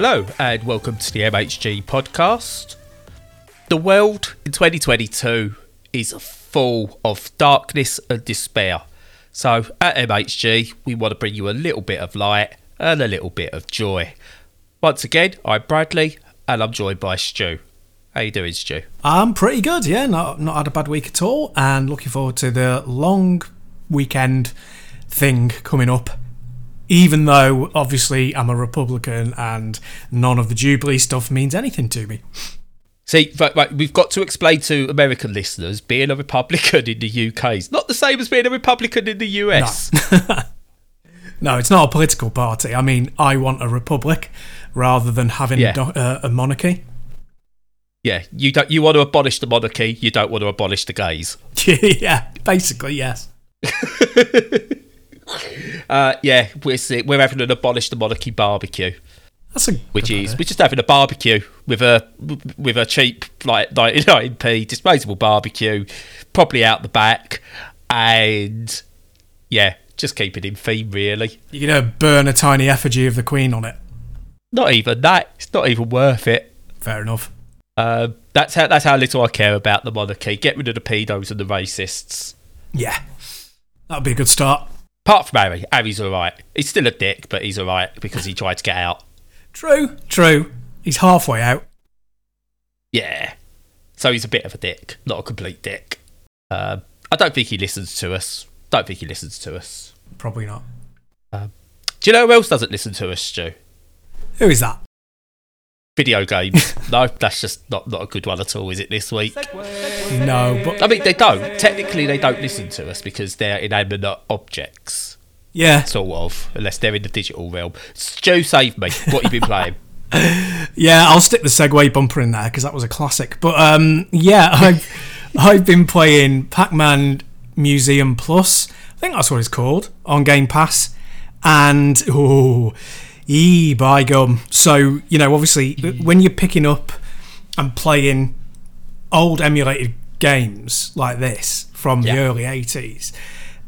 Hello, and welcome to the MHG podcast. The world in 2022 is full of darkness and despair. So, at MHG, we want to bring you a little bit of light and a little bit of joy. Once again, I'm Bradley, and I'm joined by Stu. How you doing, Stu? I'm pretty good, yeah. Not not had a bad week at all, and looking forward to the long weekend thing coming up. Even though obviously I'm a Republican and none of the Jubilee stuff means anything to me. See, right, right, we've got to explain to American listeners being a Republican in the UK is not the same as being a Republican in the US. No. no, it's not a political party. I mean, I want a republic rather than having Yeah. a, uh, a monarchy. Yeah, you don't. You want to abolish the monarchy. You don't want to abolish the gays. yeah, basically, yes. Uh, yeah, we're we're having an abolish the monarchy barbecue, That's a which good is idea. we're just having a barbecue with a with a cheap like 99p disposable barbecue, probably out the back, and yeah, just keep it in theme really. You're gonna burn a tiny effigy of the Queen on it. Not even that. It's not even worth it. Fair enough. Uh, that's how that's how little I care about the monarchy. Get rid of the pedos and the racists. Yeah, that'd be a good start. Apart from Harry, Harry's alright. He's still a dick, but he's alright because he tried to get out. True, true. He's halfway out. Yeah. So he's a bit of a dick, not a complete dick. Um, I don't think he listens to us. Don't think he listens to us. Probably not. Do you know who else doesn't listen to us, Stu? Who is that? Video games. no, that's just not, not a good one at all, is it, this week? No, but I mean, they don't. Technically, they don't listen to us because they're inanimate objects, yeah, sort of, unless they're in the digital realm. Stu, save me. What you been playing? yeah. I'll stick the segue bumper in there because that was a classic. But um, yeah, I've I've been playing Pac-Man Museum Plus. I think that's what it's called on Game Pass. And oh, ee by gum. So you know, obviously, when you're picking up and playing old emulated games like this from Yeah. the early 80s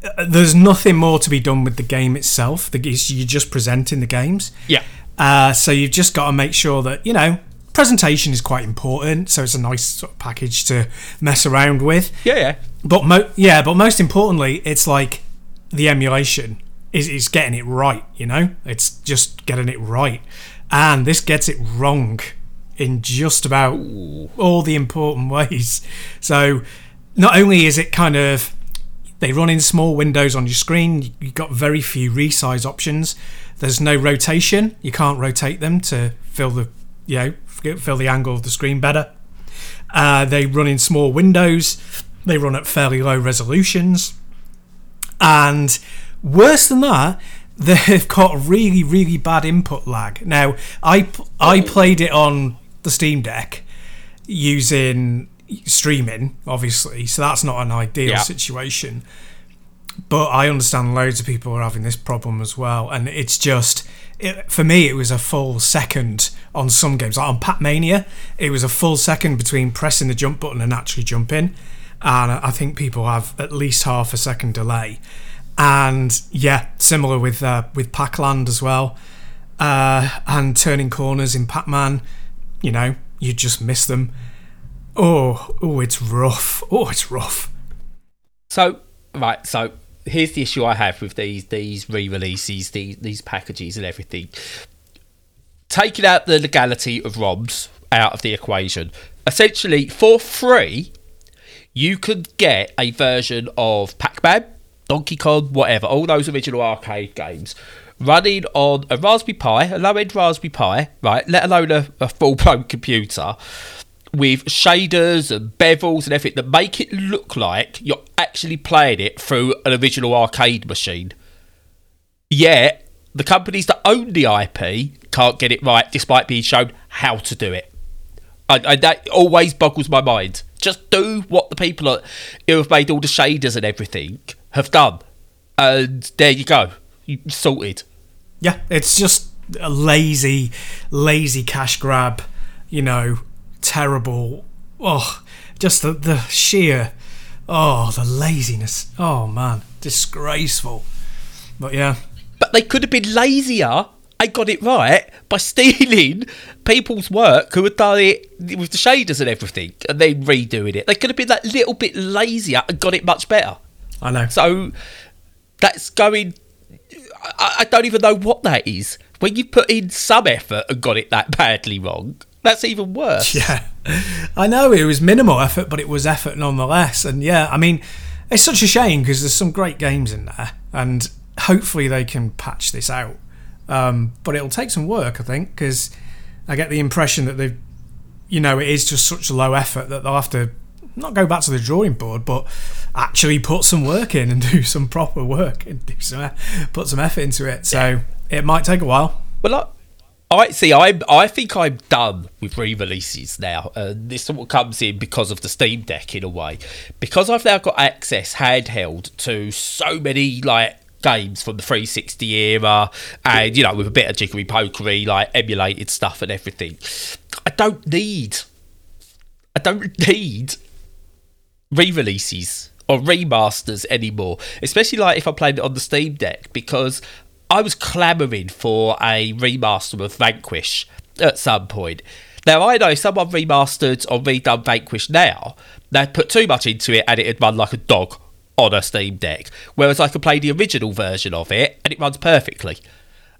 uh, there's nothing more to be done with the game itself you're just presenting the games Yeah. uh, so you've just got to make sure that you know presentation is quite important so it's a nice sort of package to mess around with Yeah, yeah. but mo- yeah but most importantly it's like the emulation is, is getting it right you know? It's just getting it right. And this gets it wrong in just about all the important ways. So not only is it kind of they run in small windows on your screen you've got very few resize options. There's no rotation. You can't rotate them to fill the you know fill the angle of the screen better. Uh, they run in small windows. They run at fairly low resolutions. And worse than that, they've got really, really bad input lag. Now, I, I played it on the Steam Deck using streaming, obviously, so that's not an ideal Yeah. situation. But I understand loads of people are having this problem as well, and it's just it, for me. It was a full second on some games, like on Pac-Mania. It was a full second between pressing the jump button and actually jumping, and I think people have at least half a second delay. And yeah, similar with uh, with Pac-Land as well, uh, and turning corners in Pac-Man. You know, you just miss them. Oh, oh, it's rough. Oh, it's rough. So right, so here's the issue I have with these these re-releases, these these packages and everything. Taking out the legality of ROMs out of the equation, essentially for free, you could get a version of Pac-Man, Donkey Kong, whatever, all those original arcade games. Running on a Raspberry Pi, a low-end Raspberry Pi, right? Let alone a, a full-blown computer, with shaders and bevels and everything that make it look like you're actually playing it through an original arcade machine. Yet, the companies that own the IP can't get it right despite being shown how to do it. I, I, that always boggles my mind. Just do what the people who have made all the shaders and everything have done. And there you go. You sorted. Yeah, it's just a lazy, lazy cash grab. You know, terrible. Oh, just the the sheer. Oh, the laziness. Oh man, disgraceful. But yeah, But they could have been lazier and got it right by stealing people's work who had done it with the shaders and everything and then redoing it. They could have been that little bit lazier and got it much better. I know. So that's going. I, I don't even know what that is. When you put in some effort and got it that badly wrong, that's even worse. Yeah, I know it was minimal effort, but it was effort nonetheless. And yeah, I mean, it's such a shame because there's some great games in there, and hopefully they can patch this out. Um, but it'll take some work, I think, because I get the impression that they've, you know, it is just such a low effort that they'll have to not go back to the drawing board, but actually put some work in and do some proper work and do some put some effort into it. So it might take a while. Well, I, I see. I I think I'm done with re-releases now. Uh, this all comes in because of the Steam Deck in a way, because I've now got access handheld to so many like games from the 360 era and you know with a bit of jiggery pokery like emulated stuff and everything i don't need i don't need re-releases or remasters anymore especially like if i played it on the steam deck because i was clamoring for a remaster of vanquish at some point. Now i know someone remastered or redone vanquish now. They'd put too much into it and it had run like a dog on a Steam Deck, whereas I could play the original version of it and it runs perfectly.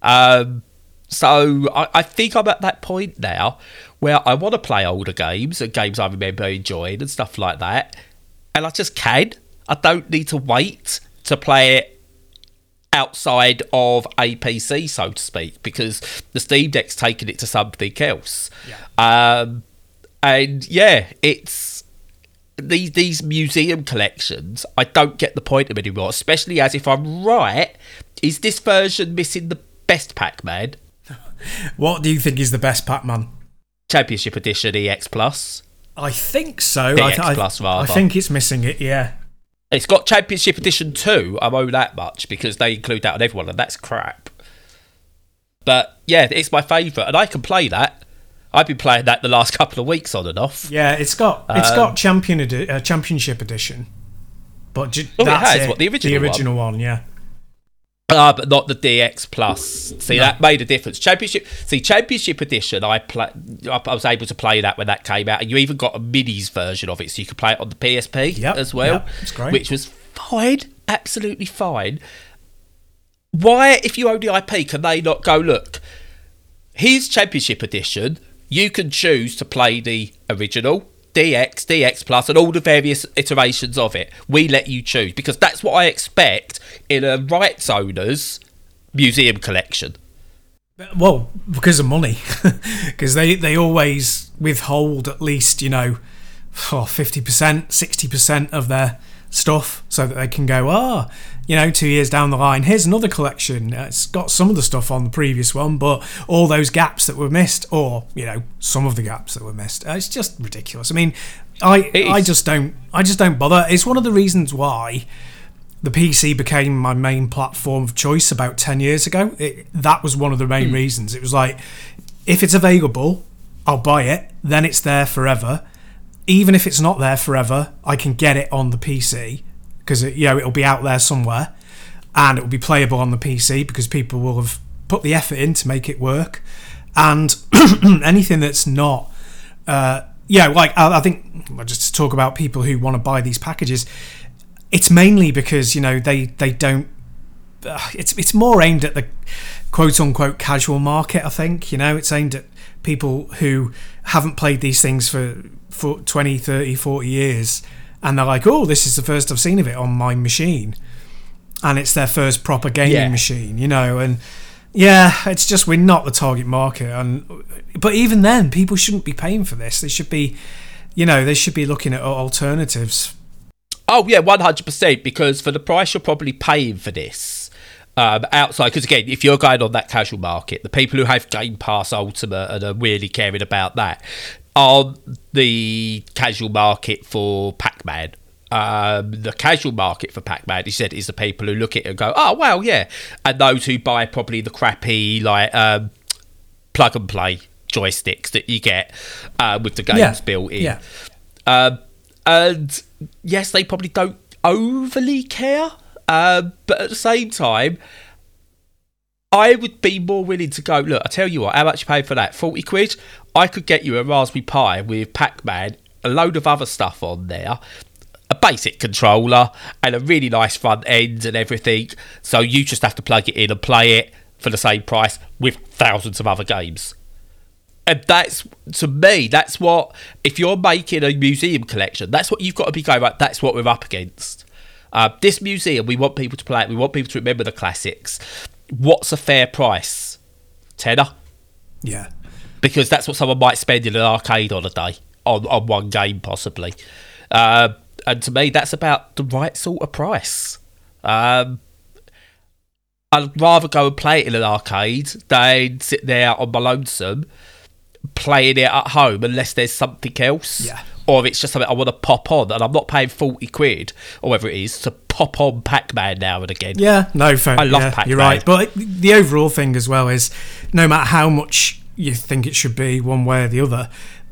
Um, so I, I, think I'm at that point now where I want to play older games and games I remember enjoying and stuff like that, and I just can. I don't need to wait to play it outside of a PC, so to speak, because the Steam Deck's taken it to something else. Yeah. Um, and yeah, it's these these museum collections, I don't get the point of anymore. Especially as if I'm right, is this version missing the best Pac-Man? What do you think is the best Pac-Man? Championship Edition DX Plus. I think so. EX I, Plus, rather. I think it's missing it. Yeah. It's got Championship Edition 2. I owe that much because they include that on everyone, and that's crap. But yeah, it's my favourite, and I can play that. I've been playing that the last couple of weeks on and off. Yeah, it's got it's um, got champion edi- uh, championship edition, but oh, that's it has, it. What the original the original one, one yeah. Ah, uh, but not the DX Plus. See, no. that made a difference. Championship, see, Championship Edition. I play. I was able to play that when that came out, and you even got a minis version of it, so you could play it on the PSP yep, as well, yep, which was fine, absolutely fine. Why, if you own the IP, can they not go look? Here's Championship Edition you can choose to play the original, DX, DX Plus, and all the various iterations of it. We let you choose because that's what I expect in a rights owner's museum collection. Well, because of money, because they they always withhold at least you know, oh, fifty percent, sixty percent of their stuff so that they can go, ah, oh, you know, two years down the line, here's another collection. It's got some of the stuff on the previous one, but all those gaps that were missed, or you know, some of the gaps that were missed. It's just ridiculous. I mean, I I just don't I just don't bother. It's one of the reasons why the PC became my main platform of choice about ten years ago. It, that was one of the main mm. reasons. It was like, if it's available, I'll buy it. Then it's there forever even if it's not there forever, I can get it on the PC because you know it'll be out there somewhere, and it will be playable on the PC because people will have put the effort in to make it work. And anything that's not, uh, yeah, like I, I think just to talk about people who want to buy these packages, it's mainly because you know they they don't. Uh, it's it's more aimed at the quote unquote casual market. I think you know it's aimed at people who haven't played these things for for 20, 30, 40 years, and they're like, "Oh, this is the first I've seen of it on my machine," and it's their first proper gaming yeah. machine, you know, and yeah, it's just we're not the target market, and but even then, people shouldn't be paying for this. They should be, you know, they should be looking at alternatives. Oh yeah, one hundred percent. Because for the price you're probably paying for this, um, outside because again if you're going on that casual market the people who have game pass ultimate and are really caring about that are the casual market for Pac-Man. Um, the casual market for Pac-Man, he said, is the people who look at it and go, "Oh, well, yeah," and those who buy probably the crappy like um, plug and play joysticks that you get uh, with the games yeah. built in. Yeah. Um, and yes, they probably don't overly care, uh, but at the same time, I would be more willing to go. Look, I tell you what, how much you pay for that? Forty quid. I could get you a Raspberry Pi with Pac-Man, a load of other stuff on there, a basic controller, and a really nice front end and everything. So you just have to plug it in and play it for the same price with thousands of other games. And that's to me, that's what if you're making a museum collection, that's what you've got to be going right. That's what we're up against. Uh, this museum, we want people to play it. We want people to remember the classics. What's a fair price? Tenner, Yeah. because that's what someone might spend in an arcade on a day on on one game, possibly. Uh, and to me, that's about the right sort of price. Um, I'd rather go and play it in an arcade than sit there on my lonesome playing it at home unless there's something else. Yeah. Or it's just something I want to pop on and I'm not paying 40 quid or whatever it is to pop on Pac Man now and again. Yeah, no, fair. I love yeah, Pac-Man. You're right, but the overall thing as well is, no matter how much you think it should be, one way or the other,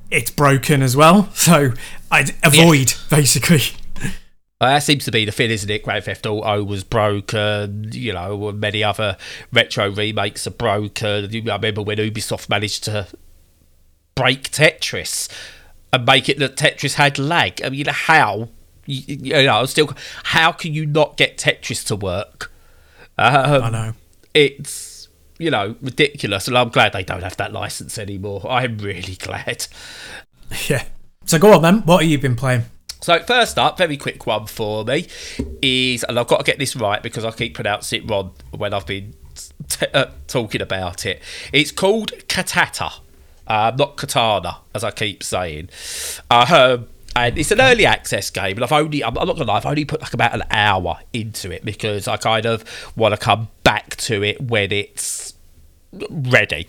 it's broken as well. So I'd avoid basically. Uh, that seems to be the thing, isn't it? Grand Theft Auto was broken, you know, many other retro remakes are broken. I remember when Ubisoft managed to break Tetris and make it that Tetris had lag. I mean, how? You, you know, still, how can you not get Tetris to work? Um, I know. It's, you know, ridiculous. And I'm glad they don't have that license anymore. I'm really glad. Yeah. So go on then. What have you been playing? So first up, very quick one for me is, and I've got to get this right because I keep pronouncing it wrong when I've been t- uh, talking about it. It's called Katata, uh, not Katana, as I keep saying. Uh, and it's an early access game, and I've only, I'm, I'm not gonna lie, I've only put like about an hour into it because I kind of want to come back to it when it's ready.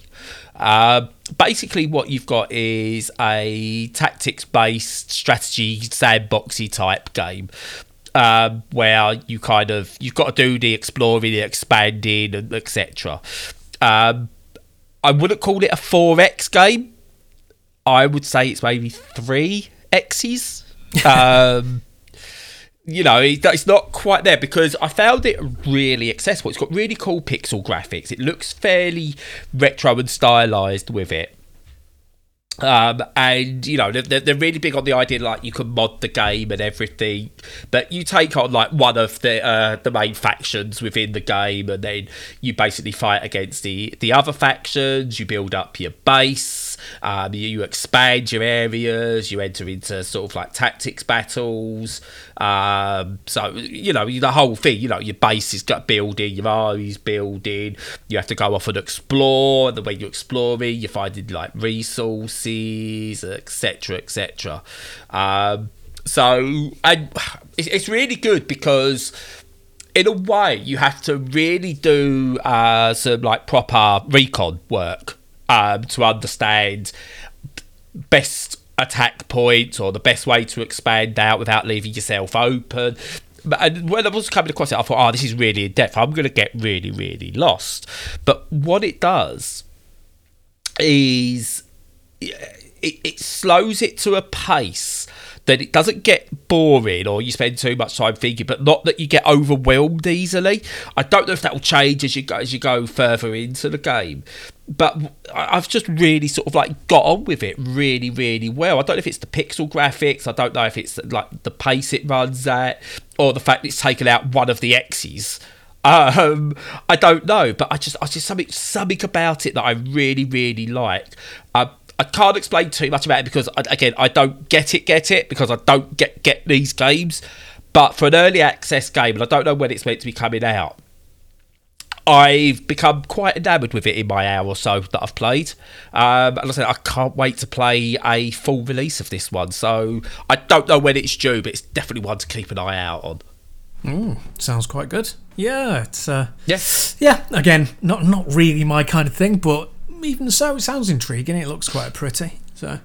Uh, basically, what you've got is a tactics-based strategy sandboxy type game. Um, where you kind of you've got to do the exploring, the expanding, and etc. Um, I wouldn't call it a four X game. I would say it's maybe three X's. Um, you know, it's not quite there because I found it really accessible. It's got really cool pixel graphics. It looks fairly retro and stylized with it. Um, and you know they're, they're really big on the idea like you can mod the game and everything, but you take on like one of the uh, the main factions within the game, and then you basically fight against the the other factions. You build up your base, um, you, you expand your areas, you enter into sort of like tactics battles. Um, so you know the whole thing. You know your base is got building, your armies building. You have to go off and explore, the way you're exploring, you're finding like resources, etc., etc. Um, so and it's, it's really good because in a way you have to really do uh, some like proper recon work um, to understand best attack points or the best way to expand out without leaving yourself open. And when I was coming across it, I thought, oh, this is really in depth. I'm going to get really, really lost. But what it does is it, it slows it to a pace that it doesn't get boring or you spend too much time thinking, but not that you get overwhelmed easily. I don't know if that will change as you go as you go further into the game, but I've just really sort of like got on with it really, really well. I don't know if it's the pixel graphics, I don't know if it's like the pace it runs at, or the fact it's taken out one of the X's. Um, I don't know, but I just, I just something, something about it that I really, really like. Uh, I can't explain too much about it because, I- again, I don't get it, get it because I don't get get these games. But for an early access game, and I don't know when it's meant to be coming out, I've become quite enamoured with it in my hour or so that I've played. Um, and I said I can't wait to play a full release of this one. So I don't know when it's due, but it's definitely one to keep an eye out on. Sounds quite good. Yeah, it's uh, Yes. yeah. Again, not not really my kind of thing, but even so, it sounds intriguing. It looks quite pretty. So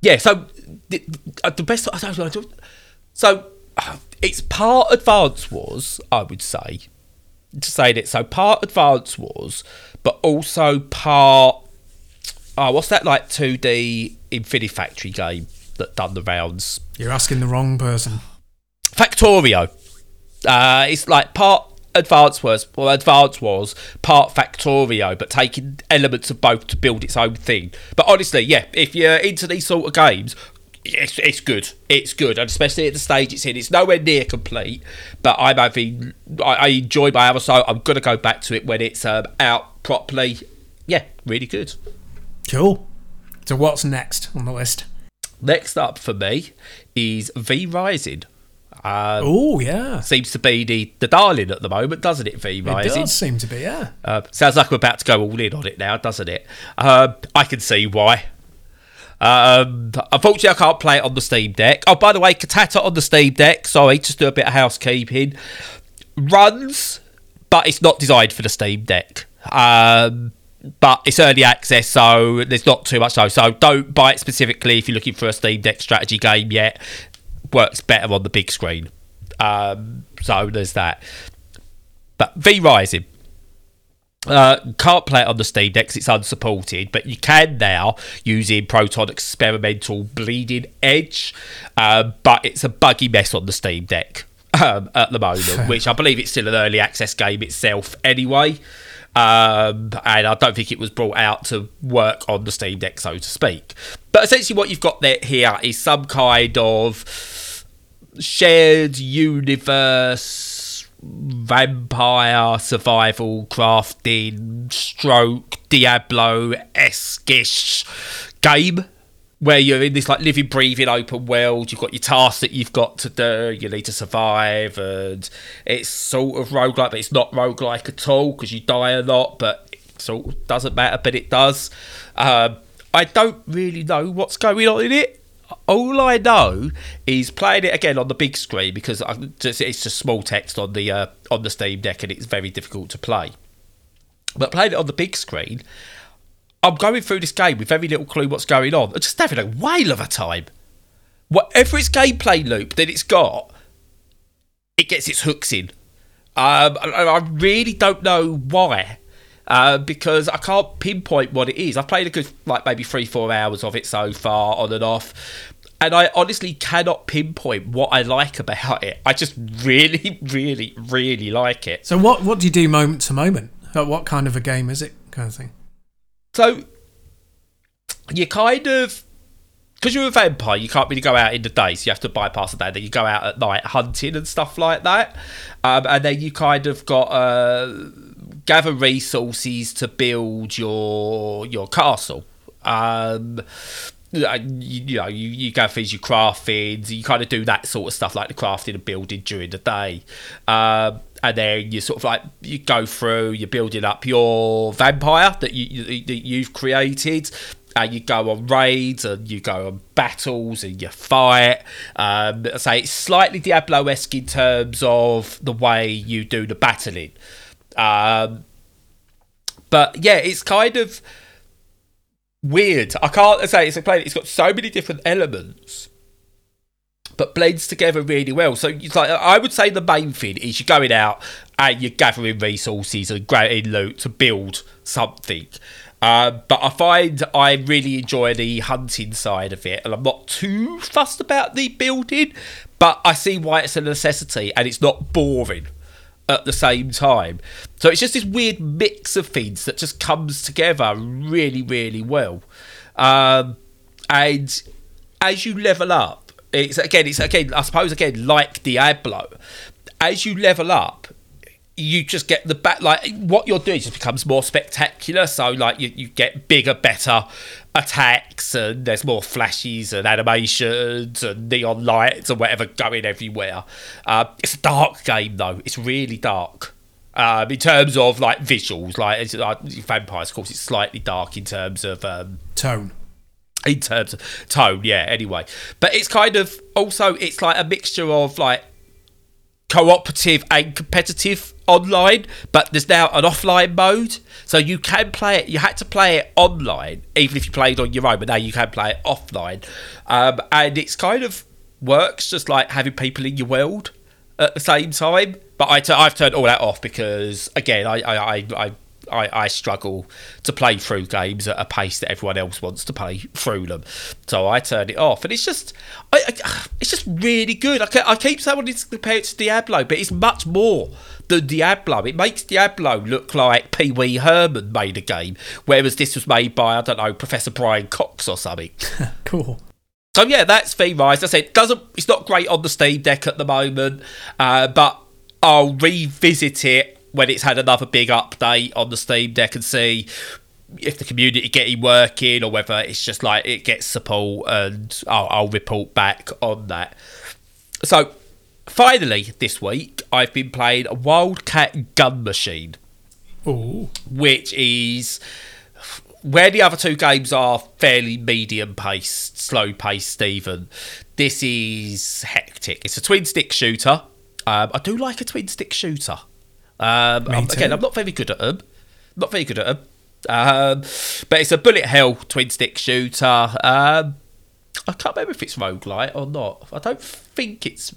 Yeah, so the, uh, the best. I don't know. So uh, it's part Advance Wars, I would say. To say that, so part Advance Wars, but also part. Oh, what's that like 2D Infinity Factory game that done the rounds? you're asking the wrong person. Factorio. Uh, it's like part Advance wars well, Advance wars part Factorio, but taking elements of both to build its own thing. But honestly, yeah, if you're into these sort of games, it's, it's good. It's good, and especially at the stage it's in. It's nowhere near complete, but I'm having. I, I enjoy my hour, so I'm gonna go back to it when it's um, out properly. Yeah, really good. Cool. So what's next on the list? Next up for me is V Rising. Um, Oh yeah, seems to be the, the darling at the moment, doesn't it? V Rising it does seem to be. Yeah. Uh, sounds like we're about to go all in on it now, doesn't it? Um, I can see why. Um, unfortunately, I can't play it on the Steam Deck. Oh, by the way, Katata on the Steam Deck. Sorry, just do a bit of housekeeping. Runs, but it's not designed for the Steam Deck. Um, but it's early access, so there's not too much. So, so don't buy it specifically if you're looking for a Steam Deck strategy game yet. Works better on the big screen. Um, so there's that. But V Rising. Uh, can't play it on the Steam Deck it's unsupported, but you can now using Proton Experimental Bleeding Edge. Um, but it's a buggy mess on the Steam Deck um, at the moment, which I believe it's still an early access game itself anyway. Um, and I don't think it was brought out to work on the Steam Deck, so to speak. But essentially, what you've got there here is some kind of shared universe vampire survival crafting stroke Diablo esque game where you're in this like living, breathing open world. You've got your tasks that you've got to do. You need to survive, and it's sort of roguelike, but it's not roguelike at all because you die a lot. But it sort of doesn't matter, but it does. Um, I don't really know what's going on in it. All I know is playing it again on the big screen because just, it's just small text on the uh, on the Steam Deck and it's very difficult to play. But playing it on the big screen, I'm going through this game with very little clue what's going on. I'm just having a whale of a time. Whatever its gameplay loop that it's got, it gets its hooks in. Um, I really don't know why. Uh, because I can't pinpoint what it is. I've played a good, like maybe three, four hours of it so far, on and off, and I honestly cannot pinpoint what I like about it. I just really, really, really like it. So what what do you do moment to moment? Like, what kind of a game is it? Kind of thing. So you kind of because you're a vampire, you can't really go out in the day, so you have to bypass the day. Then you go out at night hunting and stuff like that, um, and then you kind of got uh, gather resources to build your your castle. Um, you, know, you, you go things, you craft things, you kind of do that sort of stuff like the crafting and building during the day. Um, and then you sort of like you go through, you're building up your vampire that you, you that you've created. And you go on raids and you go on battles and you fight. Um, I say it's slightly Diablo-esque in terms of the way you do the battling. Um, but yeah, it's kind of weird. I can't say it's a play. It's got so many different elements, but blends together really well. So it's like I would say the main thing is you're going out and you're gathering resources and getting loot to build something. Uh, but I find I really enjoy the hunting side of it, and I'm not too fussed about the building. But I see why it's a necessity, and it's not boring at the same time. So it's just this weird mix of things that just comes together really, really well. Um, and as you level up, it's again, it's again, I suppose again, like Diablo, as you level up, you just get the back like what you're doing just becomes more spectacular. So like you, you get bigger, better attacks, and there's more flashes and animations and neon lights and whatever going everywhere. Uh, it's a dark game though. It's really dark. Um, in terms of like visuals, like it's, like vampires, of course, it's slightly dark in terms of um, Tone. in terms of tone yeah anyway but it's kind of also it's like a mixture of like cooperative and competitive online but there's now an offline mode. So you can play it you had to play it online even if you played on your own but now you can play it offline. Um, and it's kind of works just like having people in your world at the same time but I t- I've turned all that off because again I I, I, I I, I struggle to play through games at a pace that everyone else wants to play through them. So I turn it off, and it's just, I, I, it's just really good. I, I keep saying it's compared to Diablo, but it's much more than Diablo. It makes Diablo look like Pee Wee Herman made a game, whereas this was made by I don't know Professor Brian Cox or something. cool. So yeah, that's V Rise. I said it doesn't it's not great on the Steam Deck at the moment, uh, but I'll revisit it when it's had another big update on the Steam Deck and see if the community getting working or whether it's just like it gets support and I'll, I'll report back on that. So finally this week I've been playing a Wildcat Gun Machine. Ooh. Which is where the other two games are fairly medium paced, slow paced, Stephen, this is hectic. It's a twin stick shooter. Um, I do like a twin stick shooter. Um, I'm, again, I'm not very good at them. Not very good at them. Um, but it's a bullet hell twin stick shooter. Um, I can't remember if it's roguelite or not. I don't think it's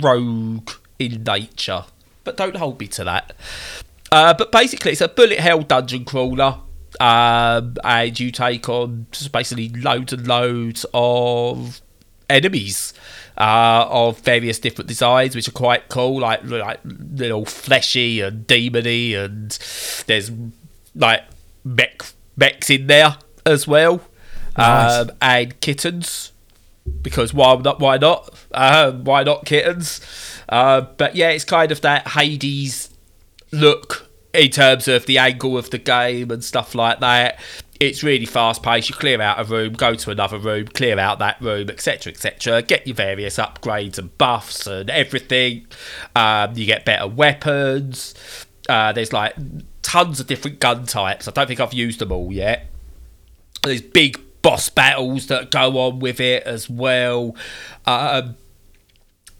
rogue in nature, but don't hold me to that. Uh, but basically, it's a bullet hell dungeon crawler um, and you take on just basically loads and loads of enemies uh, of various different designs, which are quite cool, like like little fleshy and demony, and there's like mech mechs in there as well, nice. um, and kittens. Because why not? Why not? Uh, why not kittens? Uh, but yeah, it's kind of that Hades look in terms of the angle of the game and stuff like that. It's really fast paced. You clear out a room, go to another room, clear out that room, etc., etc. Get your various upgrades and buffs and everything. Um, you get better weapons. Uh, there's like tons of different gun types. I don't think I've used them all yet. There's big boss battles that go on with it as well. Um,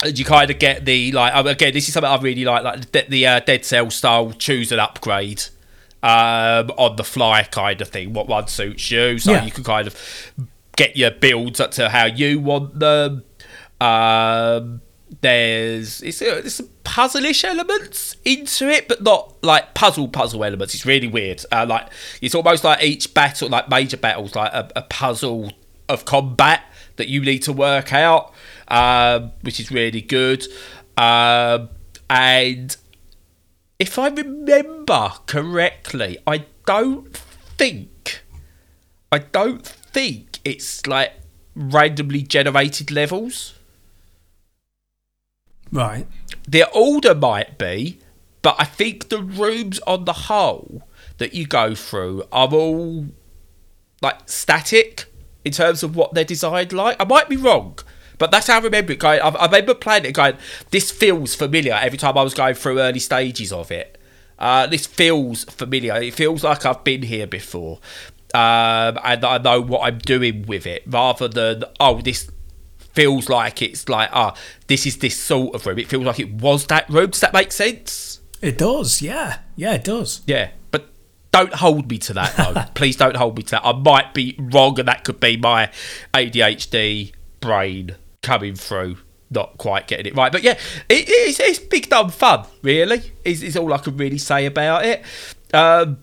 you kind of get the like again this is something I really like like the, the uh, Dead Cell style choose an upgrade um, on the fly kind of thing what one suits you so yeah. you can kind of get your builds up to how you want them um, there's it's, uh, there's some puzzle-ish elements into it but not like puzzle puzzle elements it's really weird uh, like it's almost like each battle like major battles like a, a puzzle of combat that you need to work out um, which is really good. Um, and if I remember correctly, I don't think, I don't think it's like randomly generated levels. Right. The order might be, but I think the rooms on the whole that you go through are all like static in terms of what they're designed like. I might be wrong, but that's how I remember it going. I, I remember playing it going, this feels familiar every time I was going through early stages of it. Uh, this feels familiar. It feels like I've been here before. Um, and I know what I'm doing with it rather than, oh, this feels like it's like, ah, oh, this is this sort of room. It feels like it was that room. Does that make sense? It does, yeah. Yeah, it does. Yeah. But don't hold me to that, though. Please don't hold me to that. I might be wrong, and that could be my ADHD brain coming through not quite getting it right. But yeah, it, it's, it's big dumb fun, really, is, is all I can really say about it. Um,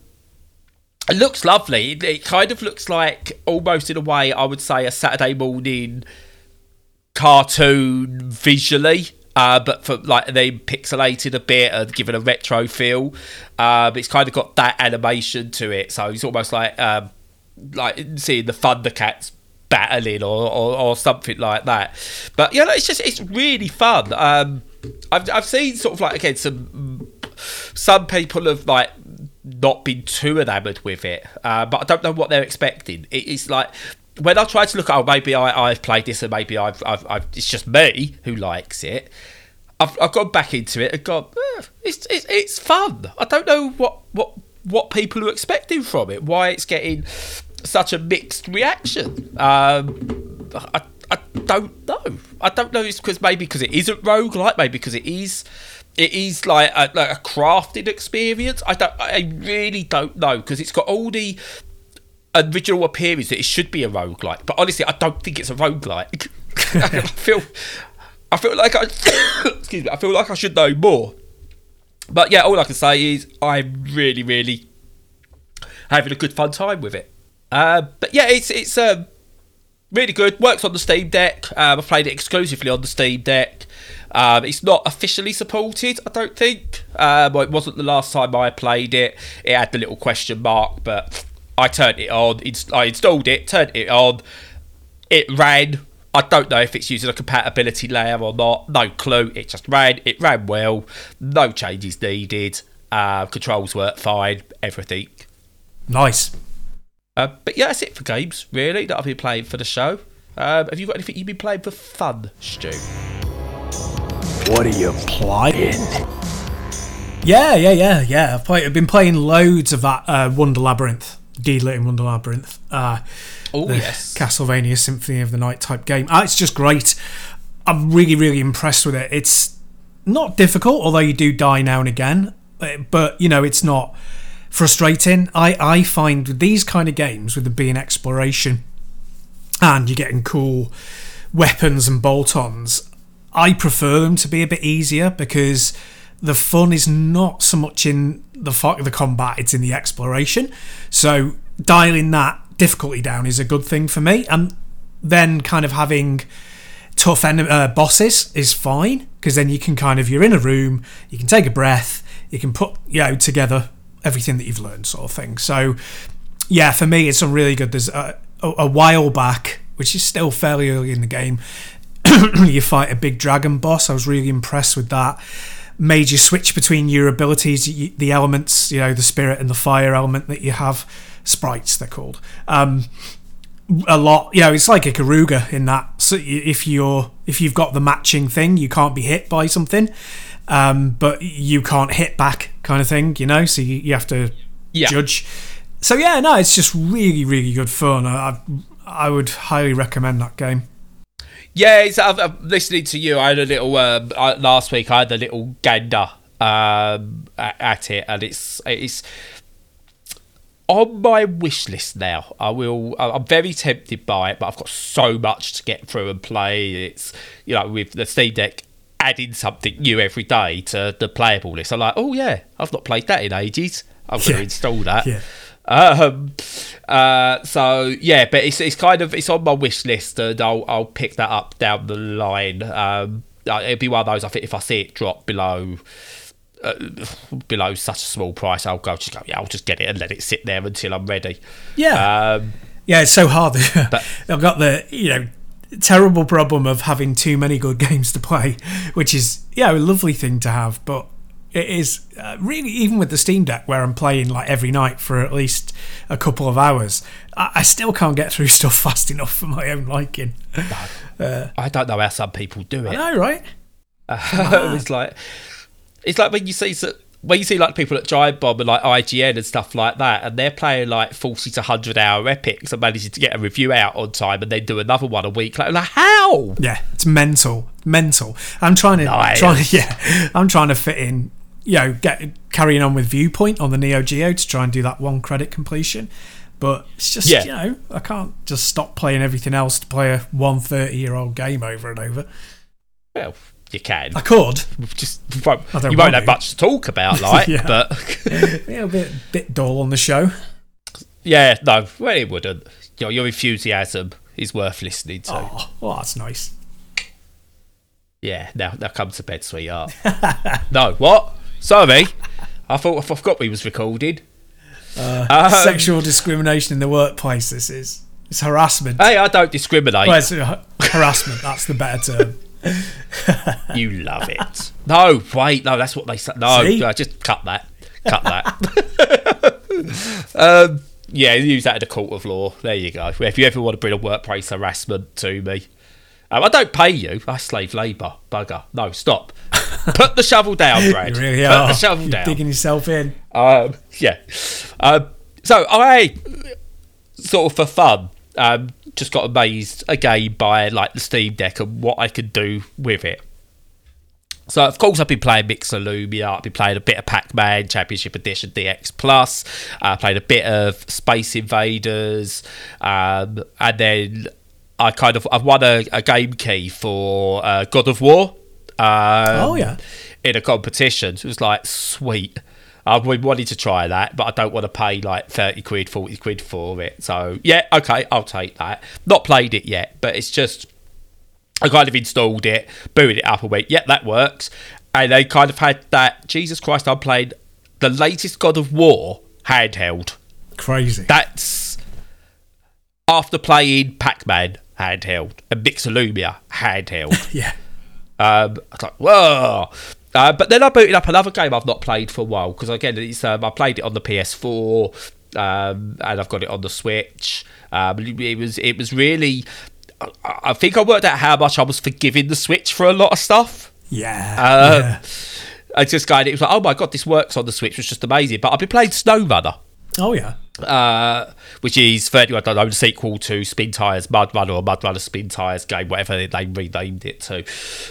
it looks lovely. It, it, kind of looks like, almost in a way, I would say a Saturday morning cartoon visually. Uh, but for like they pixelated a bit and given a retro feel. Um, it's kind of got that animation to it, so it's almost like um, like seeing the Thundercats battling or, or, or something like that. But yeah, it's just it's really fun. Um, I've I've seen sort of like again some some people have like not been too enamored with it, uh, but I don't know what they're expecting. It, it's like when I try to look at oh maybe I I've played this and maybe I've I've, I've it's just me who likes it. I've, I've gone back into it and gone, eh, it's, it's it's fun. I don't know what what what people are expecting from it. Why it's getting such a mixed reaction. Um, I, I don't know. I don't know. It's because maybe because it isn't roguelike, maybe because it is. It is like a, like a crafted experience. I don't. I really don't know because it's got all the original appearance that it should be a roguelike. But honestly, I don't think it's a roguelike. I feel. I feel like I. excuse me. I feel like I should know more. But yeah, all I can say is I'm really, really having a good fun time with it. Uh, but yeah, it's it's um, really good. Works on the Steam Deck. Um, I played it exclusively on the Steam Deck. Um, it's not officially supported, I don't think. Um, well, it wasn't the last time I played it. It had the little question mark, but I turned it on. I installed it, turned it on. It ran. I don't know if it's using a compatibility layer or not. No clue. It just ran. It ran well. No changes needed. Uh, controls worked fine. Everything. Nice. Uh, but yeah, that's it for games, really, that I've been playing for the show. Um, have you got anything you've been playing for fun, Stu? What are you playing? Yeah, yeah, yeah, yeah. I've, played, I've been playing loads of that uh, Wonder Labyrinth, Deedlit in Wonder Labyrinth. Uh, Oh, yes. Castlevania Symphony of the Night type game. Ah, it's just great. I'm really, really impressed with it. It's not difficult, although you do die now and again. uh, But you know, it's not frustrating. I I find with these kind of games, with the being exploration, and you're getting cool weapons and bolt-ons, I prefer them to be a bit easier because the fun is not so much in the fi- the combat; it's in the exploration. So dialing that difficulty down is a good thing for me, and then kind of having tough en- uh, bosses is fine because then you can kind of you're in a room, you can take a breath, you can put you know together everything that you've learned, sort of thing. So yeah, for me, it's a really good. There's a, a, while back, which is still fairly early in the game. you fight a big dragon boss. I was really impressed with that. Made you switch between your abilities, the elements, you know, the spirit and the fire element that you have. Sprites, they're called. Um, a lot, you know, it's like Ikaruga in that. So if you're if you've got the matching thing, you can't be hit by something, um, but you can't hit back, kind of thing. You know, so you, you have to Yeah. judge. So yeah, no, it's just really, really good fun. I, I would highly recommend that game. Yeah, it's, I've, I'm listening to you. I had a little um, uh, last week. I had a little gander um, at, it, and it's it's on my wish list now. I will. I'm very tempted by it, but I've got so much to get through and play. It's you know with the Steam Deck adding something new every day to the playable list. I'm like, oh yeah, I've not played that in ages. I'm going to install that. Yeah. Um, uh, so yeah, but it's it's kind of it's on my wish list, and I'll I'll pick that up down the line. Um, it'll be one of those. I think if I see it drop below. Uh, below such a small price, I'll go just go. Yeah, I'll just get it and let it sit there until I'm ready. Yeah, Um, yeah, it's so hard. But- I've got the you know terrible problem of having too many good games to play, which is yeah a lovely thing to have, but it is uh, really even with the Steam Deck where I'm playing like every night for at least a couple of hours, I, I still can't get through stuff fast enough for my own liking. I don't know how some people do it. I know, right? it's like it's like when you see so- when you see like people at Giant Bomb and like IGN and stuff like that, and they're playing like forty to hundred hour epics and managing to get a review out on time, and then do another one a week. Like, like how? Yeah, it's mental, mental. I'm trying to, Nice. trying to, yeah, I'm trying to fit in, you know, get carrying on with Viewpoint on the Neo Geo to try and do that one credit completion. But it's just, Yeah. you know, I can't just stop playing everything else to play a one thirty year old game over and over. Well, you can. I could, Just you won't, I you won't have much to talk about, like. Yeah. But yeah, a bit, bit dull on the show. yeah, no, well, it wouldn't. Your, your enthusiasm is worth listening to. Oh, well, that's nice. Yeah, now now come to bed, sweetheart. no, what? Sorry, I thought I forgot we was recording. Um, Sexual discrimination in the workplace. This is it's harassment. Hey, I don't discriminate. well, it's uh, harassment. That's the better term. You love it. No, wait, no, that's what they said. No, See? just cut that. Cut that. um, yeah, use that in a court of law. There you go. If you ever want to bring a workplace harassment to me, um, I don't pay you. I slave labour. Bugger. No, stop. Put the shovel down, Brad. You really Put are. the shovel You're down. digging yourself in. Um, yeah. Um, so I sort of for fun um, just got amazed again by like the Steam Deck and what I could do with it. So of course I've been playing Mixolumia, I've been playing a bit of Pac-Man Championship Edition DX Plus, I played a bit of Space Invaders, um, and then I kind of I've won a, a game key for uh, God of War. Um, Oh, yeah. in a competition. So it was like, sweet. I would wanted to try that, but I don't want to pay like 30 quid, 40 quid for it. So, yeah, okay, I'll take that. Not played it yet, but it's just, I kind of installed it, booted it up and went, yeah, that works. And they kind of had that, Jesus Christ, I'm playing the latest God of War handheld. Crazy. That's after playing Pac Man handheld and Mixolumia handheld. yeah. Um, I was like, whoa. Uh, but then I booted up another game I've not played for a while because again, it's, um, I played it on the PS4 um, and I've got it on the Switch. Um, it was it was really. I- I think I worked out how much I was forgiving the Switch for a lot of stuff. Yeah. Uh, yeah. I just kind of it was like, oh my god, this works on the Switch. It's just amazing. But I've been playing SnowRunner. Oh yeah. uh, which is for I don't know, the sequel to Spintires Mud Runner or Mud Runner Spintires game, whatever they renamed it to.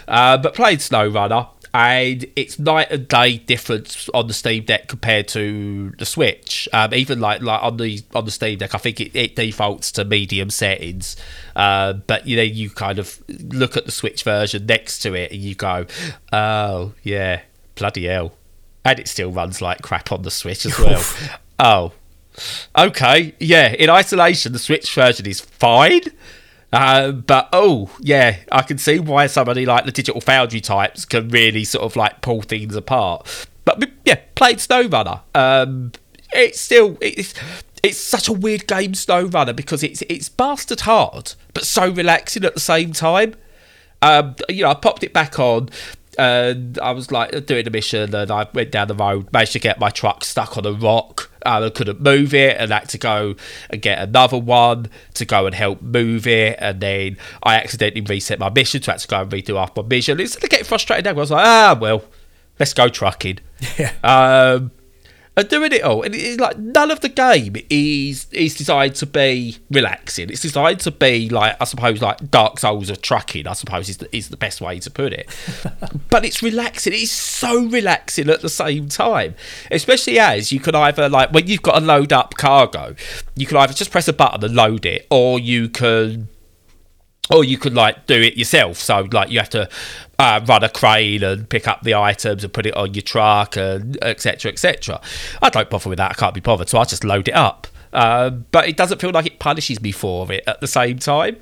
Uh, but played SnowRunner, and it's night and day difference on the Steam Deck compared to the Switch. Um, even like like on the on the Steam Deck, I think it, it defaults to medium settings. Uh, but you know, you kind of look at the Switch version next to it, and you go, "Oh yeah, bloody hell!" And it still runs like crap on the Switch as well. Oh, okay, yeah. In isolation, the Switch version is fine. Uh, but oh yeah, I can see why somebody like the Digital Foundry types can really sort of like pull things apart. But yeah, played SnowRunner. Um, it's still it's it's such a weird game, SnowRunner, because it's it's bastard hard, but so relaxing at the same time. Um, you know, I popped it back on. And I was like doing a mission, and I went down the road, managed to get my truck stuck on a rock. And I couldn't move it, and had to go and get another one to go and help move it. And then I accidentally reset my mission, so I had to go and redo half my mission. Instead of getting frustrated, I was like, ah, well, let's go trucking. Yeah. Um, Oh, and doing it all, and it's like none of the game is is designed to be relaxing. It's designed to be like I suppose like Dark Souls of trucking. I suppose is the, is the best way to put it. but it's relaxing. It's so relaxing at the same time, especially as you can either like when you've got to load up cargo, you can either just press a button and load it, or you can or you could like do it yourself. So like you have to uh, run a crane and pick up the items and put it on your truck and etc. etc. I don't bother with that. I can't be bothered, so I just load it up. Um, but it doesn't feel like it punishes me for it at the same time.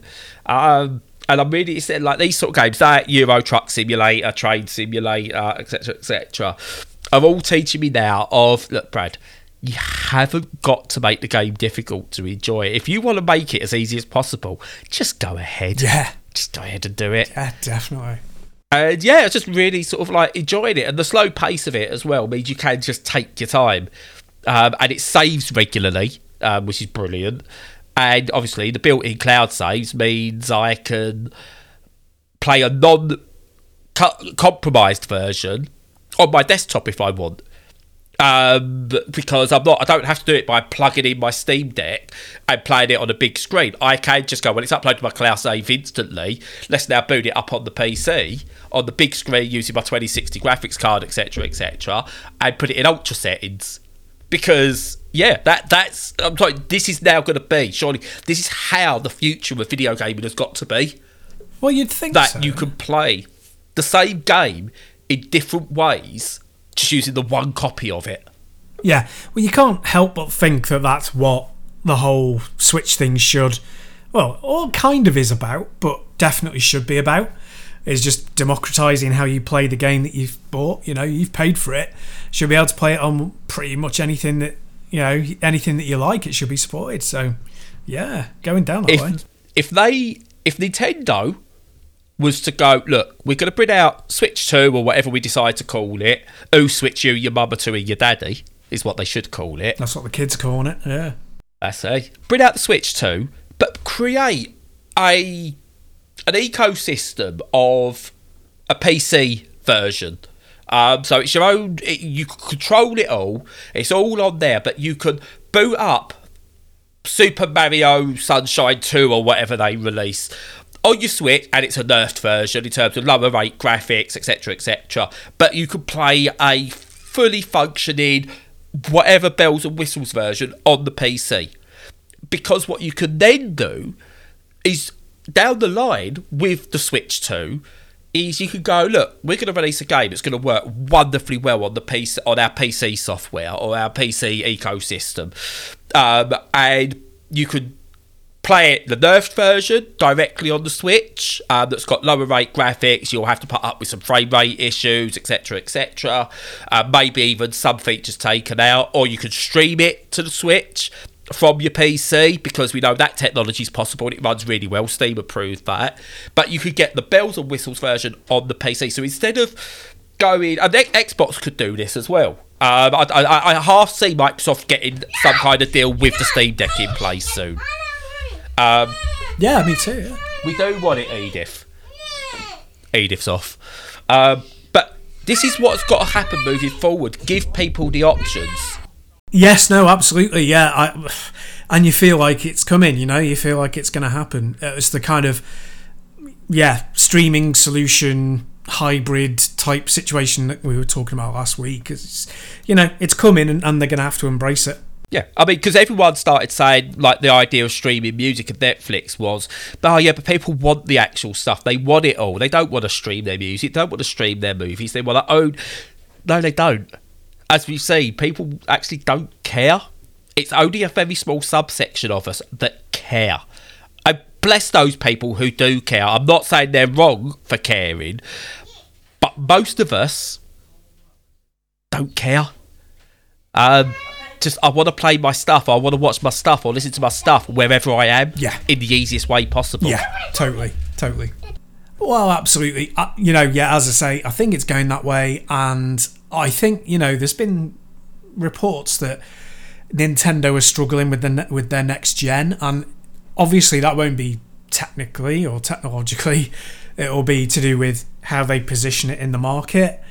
Um, and I'm really it's like these sort of games, that Euro Truck Simulator, Train Simulator, etc. etc. are all teaching me now of look, Brad you haven't got to make the game difficult to enjoy it. If you want to make it as easy as possible, just go ahead. Yeah. Just go ahead and do it. Yeah, definitely. And yeah, I just really sort of like enjoying it. And the slow pace of it as well means you can just take your time. Um, and it saves regularly, um, which is brilliant. And obviously, the built in cloud saves means I can play a non compromised version on my desktop if I want um, because I'm not. I don't have to do it by plugging in my Steam Deck and playing it on a big screen. I can just go well, it's uploaded to my cloud save instantly. Let's now boot it up on the PC on the big screen using my 2060 graphics card, etc., etc., and put it in ultra settings. Because yeah, that that's. I'm sorry. This is now going to be surely. This is how the future of video gaming has got to be. Well, you'd think That so. you can play the same game in different ways, just using the one copy of it. Yeah, well, you can't help but think that that's what the whole Switch thing should, well, all kind of is about, but definitely should be about. Is just democratizing how you play the game that you've bought. You know, you've paid for it. Should be able to play it on pretty much anything that you know, anything that you like. It should be supported. So, yeah, going down that way. if if they if Nintendo was to go, look, we're going to bring out Switch Two or whatever we decide to call it. Oh, Switch you, your mother to and your daddy is what they should call it. That's what the kids calling it. Yeah. I say, bring out the Switch Two, but create a an ecosystem of a PC version. Um, so it's your own. It, you control it all. It's all on there, but you can boot up Super Mario Sunshine 2 or whatever they release on your Switch, and it's a nerfed version in terms of lower rate graphics, etc., etc. But you can play a fully functioning, whatever bells and whistles version on the PC. Because what you can then do is down the line with the Switch 2 is you could go look. We're going to release a game that's going to work wonderfully well on the PC on our PC software or our PC ecosystem, um, and you could play it the nerfed version directly on the Switch. Um, that's got lower rate graphics. You'll have to put up with some frame rate issues, etc., etc. Uh, maybe even some features taken out, or you could stream it to the Switch from your PC because we know that technology is possible and it runs really well. Steam approved that. But you could get the bells and whistles version on the PC. So instead of going, and Xbox could do this as well. Um, I, I, I half see Microsoft getting some kind of deal with the Steam Deck in place soon. Um, Yeah, me too. Yeah. we don't want it, Edith. Edith's off. Um, but this is what's got to happen moving forward. Give people the options. Yes, no, absolutely, yeah. I, and you feel like it's coming, you know, you feel like it's going to happen. Uh, It's the kind of, yeah, streaming solution hybrid type situation that we were talking about last week. It's, you know, it's coming and, and they're going to have to embrace it. Yeah, I mean, because everyone started saying like the idea of streaming music and Netflix was, oh yeah, but people want the actual stuff. They want it all. They don't want to stream their music. They don't want to stream their movies. They want to own. No, they don't. As we see, people actually don't care. It's only a very small subsection of us that care. I bless those people who do care. I'm not saying they're wrong for caring, but most of us don't care. Um, just I want to play my stuff. I want to watch my stuff or listen to my stuff wherever I am. Yeah. in the easiest way possible. Yeah, totally, totally. Well, absolutely. Uh, you know, yeah, as I say, I think it's going that way, and I think you know, there's been reports that Nintendo is struggling with the ne- with their next gen, and obviously that won't be technically or technologically. It will be to do with how they position it in the market,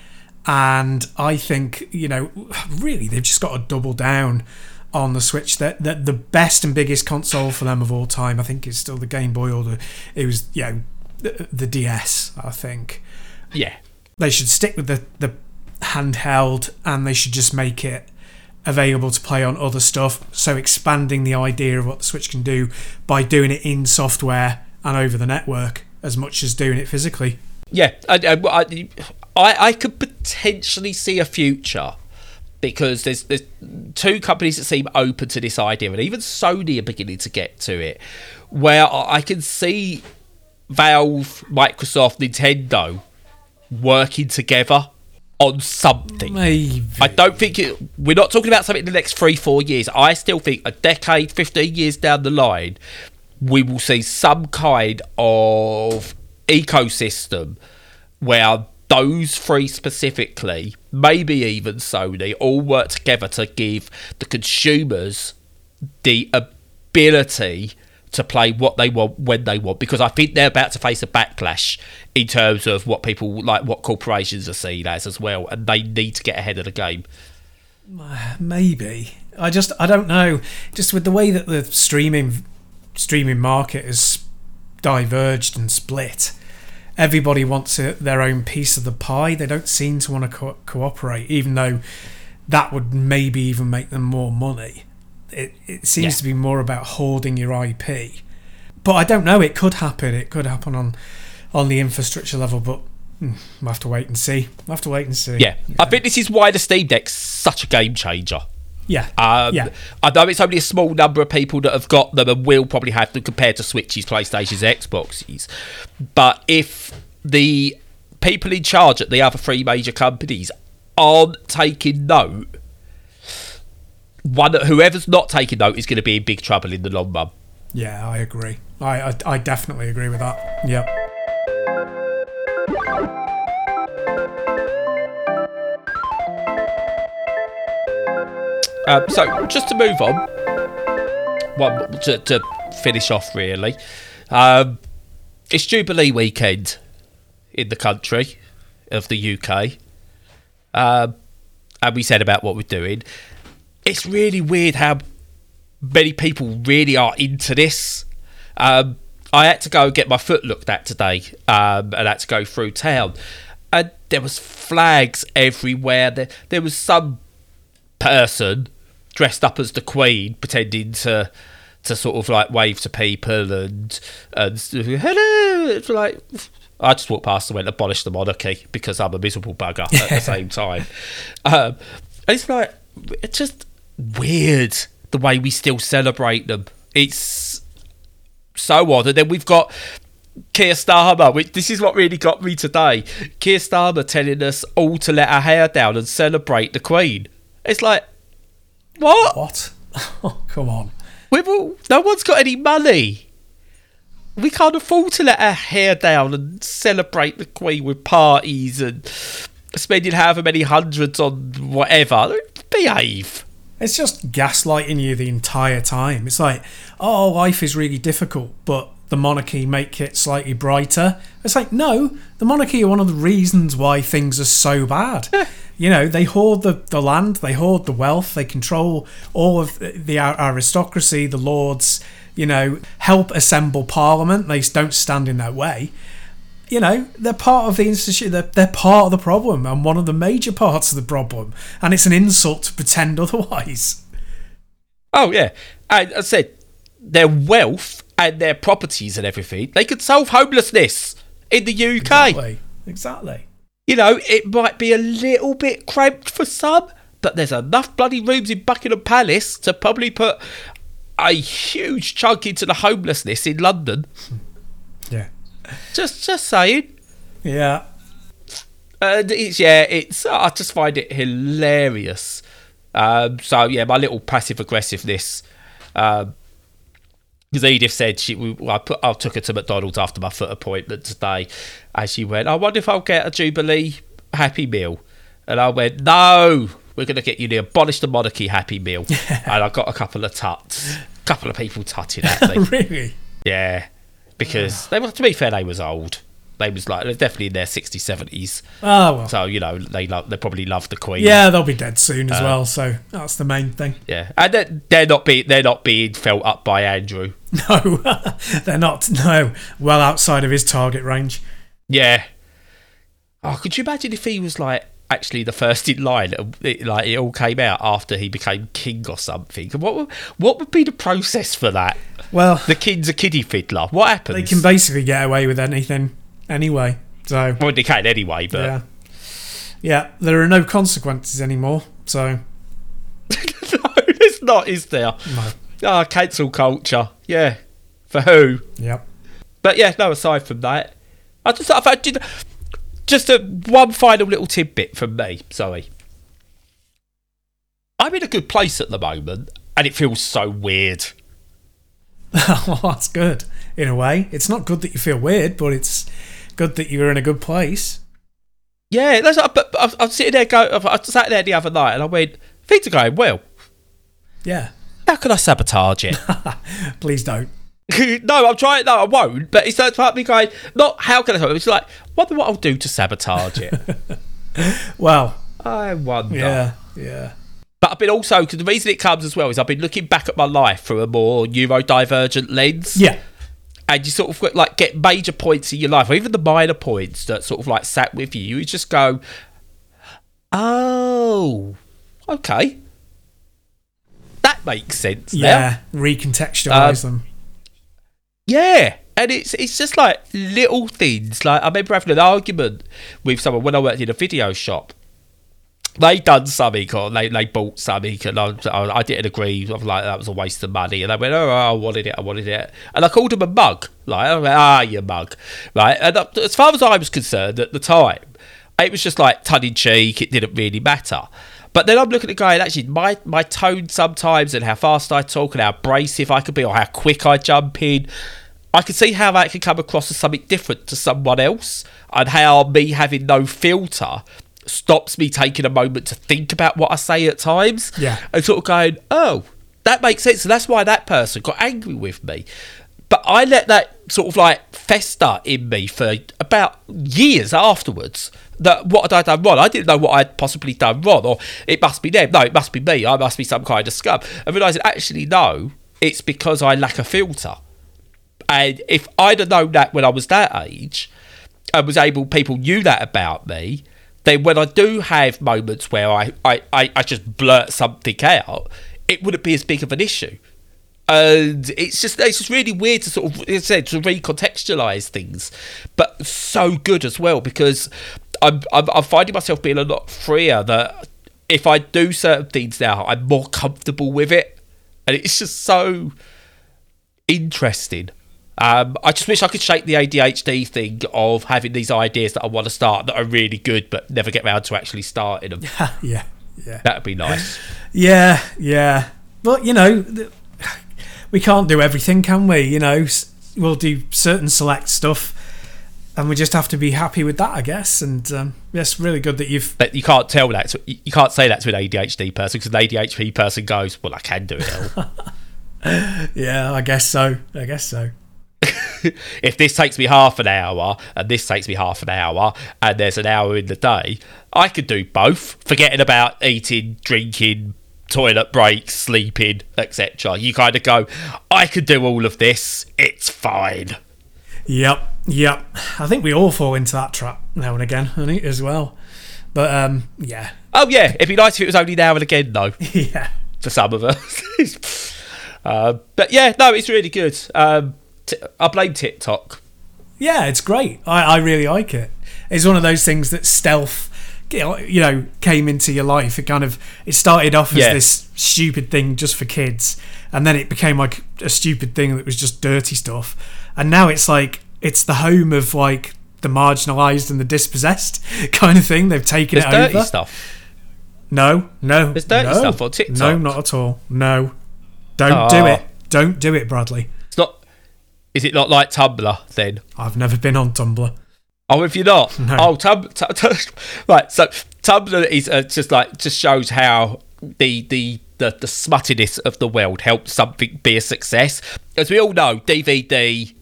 and I think you know, really, they've just got to double down on the Switch. That that the best and biggest console for them of all time, I think, is still the Game Boy or the it was you know the, the DS. I think yeah, they should stick with the the handheld and they should just make it available to play on other stuff. So expanding the idea of what the Switch can do by doing it in software and over the network as much as doing it physically. Yeah. I, I, I, I could potentially see a future because there's there's two companies that seem open to this idea, and even Sony are beginning to get to it, where I can see Valve, Microsoft, Nintendo working together on something. Maybe. I don't think it, we're not talking about something in the next three, four years. I still think a decade, 15 years down the line, we will see some kind of ecosystem where those three specifically, maybe even Sony, all work together to give the consumers the ability to play what they want when they want because I think they're about to face a backlash in terms of what people like what corporations are seen as as well and they need to get ahead of the game. Maybe. I just I don't know. Just with the way that the streaming streaming market is diverged and split, everybody wants a, their own piece of the pie. They don't seem to want to co- cooperate, even though that would maybe even make them more money. It it seems Yeah. to be more about hoarding your IP. But I don't know. It could happen. It could happen on on the infrastructure level, but. hmm, We'll have to wait and see. We'll have to wait and see. Yeah. I think this is why the Steam Deck's such a game changer. Yeah. Um, yeah. I know it's only a small number of people that have got them and will probably have them compared to Switches, PlayStations, Xboxes. But if the people in charge at the other three major companies aren't taking note, one whoever's not taking note is going to be in big trouble in the long run. Yeah, I agree. I, I, I definitely agree with that. Yep. Um, so just to move on, well, to, to finish off really, um, it's Jubilee weekend in the country of the UK, um, and we said about what we're doing. It's really weird how many people really are into this. Um, I had to go get my foot looked at today, um, and had to go through town, and there was flags everywhere. There, there was some person dressed up as the Queen, pretending to to sort of like wave to people and and hello. It's like I just walked past and went abolish the monarchy because I'm a miserable bugger at the same time. Um, it's like it's just weird the way we still celebrate them. It's so odd. And then we've got Keir Starmer. Which, this is what really got me today. Keir Starmer telling us all to let our hair down and celebrate the Queen. It's like, what? What? Oh, come on. We've all, no one's got any money. We can't afford to let our hair down and celebrate the Queen with parties and spending however many hundreds on whatever. Behave. It's just gaslighting you the entire time. It's like, oh, life is really difficult, but the monarchy make it slightly brighter. It's like, no, the monarchy are one of the reasons why things are so bad. you know, they hoard the, the land, they hoard the wealth, they control all of the, aristocracy, the lords, you know, help assemble parliament. They don't stand in their way. You know, they're part of the institution. They're, they're part of the problem and one of the major parts of the problem. And it's an insult to pretend otherwise. Oh yeah, and I said their wealth and their properties and everything, they could solve homelessness in the UK. Exactly. Exactly. You know, it might be a little bit cramped for some, but there's enough bloody rooms in Buckingham Palace to probably put a huge chunk into the homelessness in London. Yeah. Just, just saying. Yeah. And it's yeah, it's I just find it hilarious. Um, so yeah, my little passive aggressiveness. Um, because Edith said she, we, I put, I took her to McDonald's after my foot appointment today, and she went, oh, "I wonder if I'll get a Jubilee Happy Meal," and I went, "No, we're going to get you the abolish the monarchy Happy Meal," and I got a couple of tuts, a couple of people tutting at me, really? yeah, because they were to be fair, they was old. They was like they're definitely in their 60s, 70s. Oh, well. So you know they love they probably love the Queen. Yeah, they'll be dead soon as uh, well, so that's the main thing. yeah, and they're, they're not being they're not being felt up by Andrew. No, they're not. No, well outside of his target range. Yeah. Oh, could you imagine if he was like actually the first in line? uh, It, like it all came out after he became king or something. What would, what would be the process for that? Well, The king's a kiddie fiddler. What happens? they can basically get away with anything anyway. So, well, they can anyway, but yeah. Yeah, there are no consequences anymore. So, no, it's not, is there? no. Ah, cancel culture. Yeah, for who? Yep. But yeah, no. Aside from that, I just I thought just- just a one final little tidbit from me. Sorry, I'm in a good place at the moment, and it feels so weird. well, that's good in a way. It's not good that you feel weird, but it's good that you're in a good place. Yeah, that's, I I was sitting there go. I sat there the other night, and I went, things are going well. Yeah. How can I sabotage it? Please don't. no, I'm trying. No, I won't. But it's of me going, not how can I? sabotage it? It's like, wonder what I'll do to sabotage it. Well, I wonder. yeah, yeah. But I've been also because the reason it comes as well is I've been looking back at my life through a more neurodivergent lens. Yeah. and you sort of like get major points in your life, or even the minor points that sort of like sat with you. You just go, oh, okay, that makes sense. now. Yeah. Recontextualize Um, them. Yeah, and it's it's just like little things. Like I remember having an argument with someone when I worked in a video shop. They done something or they, they bought something and I, I, didn't agree. I was like, that was a waste of money. And they went, oh, I wanted it, I wanted it. And I called them a mug. Like, went, ah, you mug. Right. And uh, as far as I was concerned at the time, it was just like tongue in cheek. It didn't really matter. But then I'm looking at it going, actually, my, my tone sometimes and how fast I talk and how abrasive I could be or how quick I jump in. I can see how that can come across as something different to someone else and how me having no filter stops me taking a moment to think about what I say at times. Yeah. And sort of going, oh, that makes sense. And that's why that person got angry with me. But I let that sort of like fester in me for about years afterwards. That what had I done wrong? I didn't know what I'd possibly done wrong, or it must be them. No, it must be me. I must be some kind of scum. And realising actually no, it's because I lack a filter. And if I'd have known that when I was that age, and was able, people knew that about me, then when I do have moments where I, I, I, I just blurt something out, it wouldn't be as big of an issue. And it's just it's just really weird to sort of as I said to recontextualize things, but so good as well because I'm I'm, I'm finding myself being a lot freer that if I do certain things now, I'm more comfortable with it, and it's just so interesting. Um, I just wish I could shake the ADHD thing of having these ideas that I want to start that are really good, but never get around to actually starting them. yeah, yeah, That'd be nice. yeah, yeah. But you know, we can't do everything, can we? You know, we'll do certain select stuff, and we just have to be happy with that, I guess. And um, yes, really good that you've. But you can't tell that. To, you can't say that to an ADHD person because an ADHD person goes, "Well, I can do it all." Yeah, I guess so. I guess so. if this takes me half an hour and this takes me half an hour and there's an hour in the day, I could do both, forgetting about eating, drinking, toilet breaks, sleeping, etc. You kind of go, I could do all of this, it's fine. Yep, yep. I think we all fall into that trap now and again, I think, as well. But um, yeah, Oh, yeah, it'd be nice if it was only now and again, though, yeah. for some of us. uh, but yeah, no, it's really good. Um, t- I blame TikTok. Yeah, it's great. I, I really like it. It's one of those things that stealth, you know, came into your life. It kind of it started off as Yeah. this stupid thing just for kids, and then it became like a stupid thing that was just dirty stuff, and now it's like it's the home of like the marginalized and the dispossessed kind of thing. They've taken There's it dirty over. stuff. No, no, There's dirty no. stuff on TikTok. No, not at all. No, don't ah. do Oh. it. Don't do it, Bradley. It's not. Is it not like Tumblr then? I've never been on Tumblr. Oh, if you're not, No. oh, Tub, Tum- Tum- right. So Tumblr is uh, just like just shows how the the the the smuttiness of the world helps something be a success. As we all know, DVD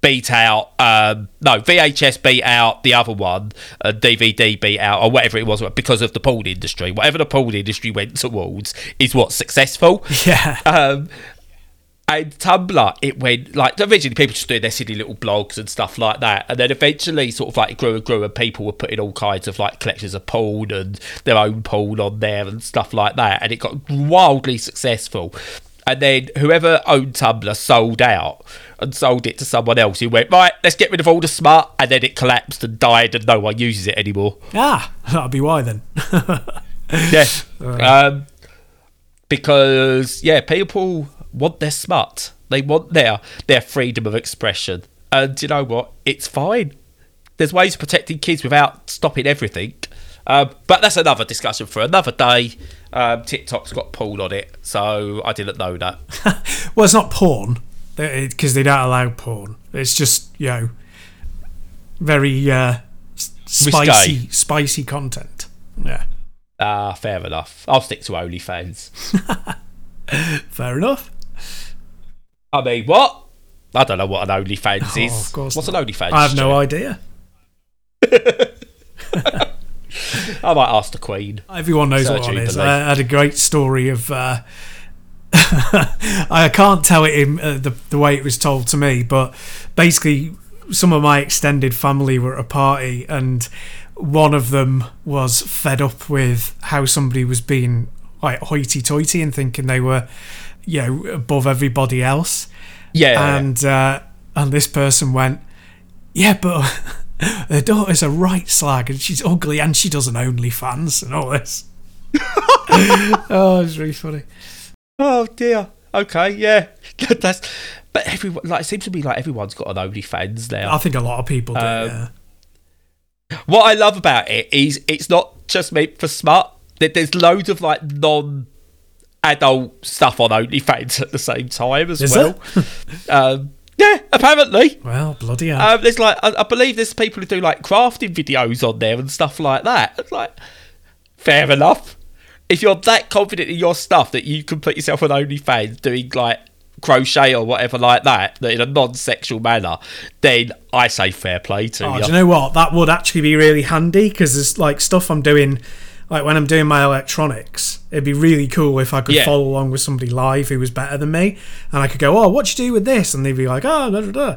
beat out um no VHS beat out the other one, uh, DVD beat out or whatever it was because of the porn industry. Whatever the porn industry went towards is what's successful. Yeah. Um, and Tumblr, it went like originally people just doing their silly little blogs and stuff like that, and then eventually sort of like it grew and grew, and people were putting all kinds of like collections of porn and their own porn on there and stuff like that, and it got wildly successful. And then whoever owned Tumblr sold out and sold it to someone else who went right, let's get rid of all the smart. and then it collapsed and died, and no one uses it anymore. Ah, that'll be why then. Yeah. Um, because yeah, people want their smut. They want their their freedom of expression. And you know what? It's fine. There's ways of protecting kids without stopping everything. Um, but that's another discussion for another day. Um, TikTok's got porn on it, so I didn't know that. Well, it's not porn because they don't allow porn. It's just you know very uh, spicy, spicy content. Yeah, Ah, fair enough. I'll stick to OnlyFans. fair enough. I mean, what? I don't know what an OnlyFans Oh, is. of course What's not. an OnlyFans? I have no idea. I might ask the Queen. Everyone knows Sir what one is. I had a great story of. Uh, I can't tell it in uh, the the way it was told to me, but basically, some of my extended family were at a party, and one of them was fed up with how somebody was being like hoity-toity and thinking they were, you know, above everybody else, Yeah. and uh, and this person went, yeah, but. Her daughter's a right slag and she's ugly and she does an OnlyFans and all this. oh, it's really funny. Oh dear. Okay, yeah. That's but everyone like it seems to be like everyone's got an OnlyFans now. I think a lot of people do. Um, yeah. What I love about it is it's not just made for smart. There- There's loads of like non adult stuff on OnlyFans at the same time as Is well. um, yeah, apparently. Well, bloody hell. Um, there's like I, I believe there's people who do like crafting videos on there and stuff like that. It's like fair enough. If you're that confident in your stuff that you can put yourself on OnlyFans doing like crochet or whatever like that, that in a non-sexual manner, then I say fair play to oh, you. do you know what? That would actually be really handy because there's like stuff I'm doing, like when I'm doing my electronics. It'd be really cool if I could Yeah. follow along with somebody live who was better than me, and I could go, "Oh, what you do with this?" And they'd be like, "Oh, da, da, da."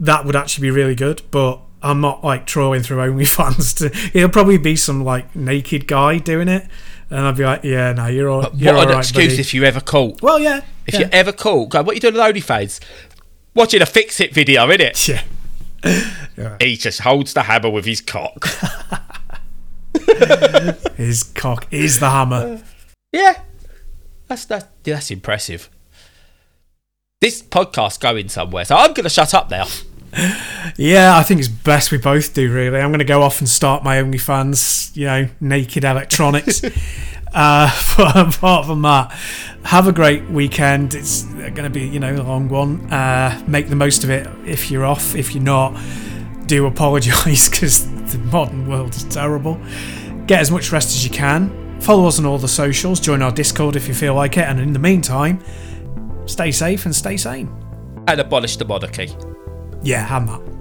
that would actually be really good. But I'm not like trawling through OnlyFans. To, it'll probably be some like naked guy doing it, and I'd be like, yeah, no, you're all. You're what an all right, excuse buddy. if you ever caught. Well, yeah. If yeah. you're ever caught, go, what are you doing on OnlyFans? Watching a fix it video, innit? yeah. He just holds the hammer with his cock. His cock is the hammer. yeah. That's that, that's impressive. This podcast's going somewhere, so I'm going to shut up now. Yeah, I think it's best we both do. Really, I'm going to go off and start my OnlyFans. You know, naked electronics. uh, but apart from that, have a great weekend. It's going to be, you know, a long one. Uh, make the most of it if you're off. If you're not, do apologise because the modern world is terrible. Get as much rest as you can. Follow us on all the socials. Join our Discord if you feel like it. And in the meantime, stay safe and stay sane. And abolish the monarchy. Yeah, and that.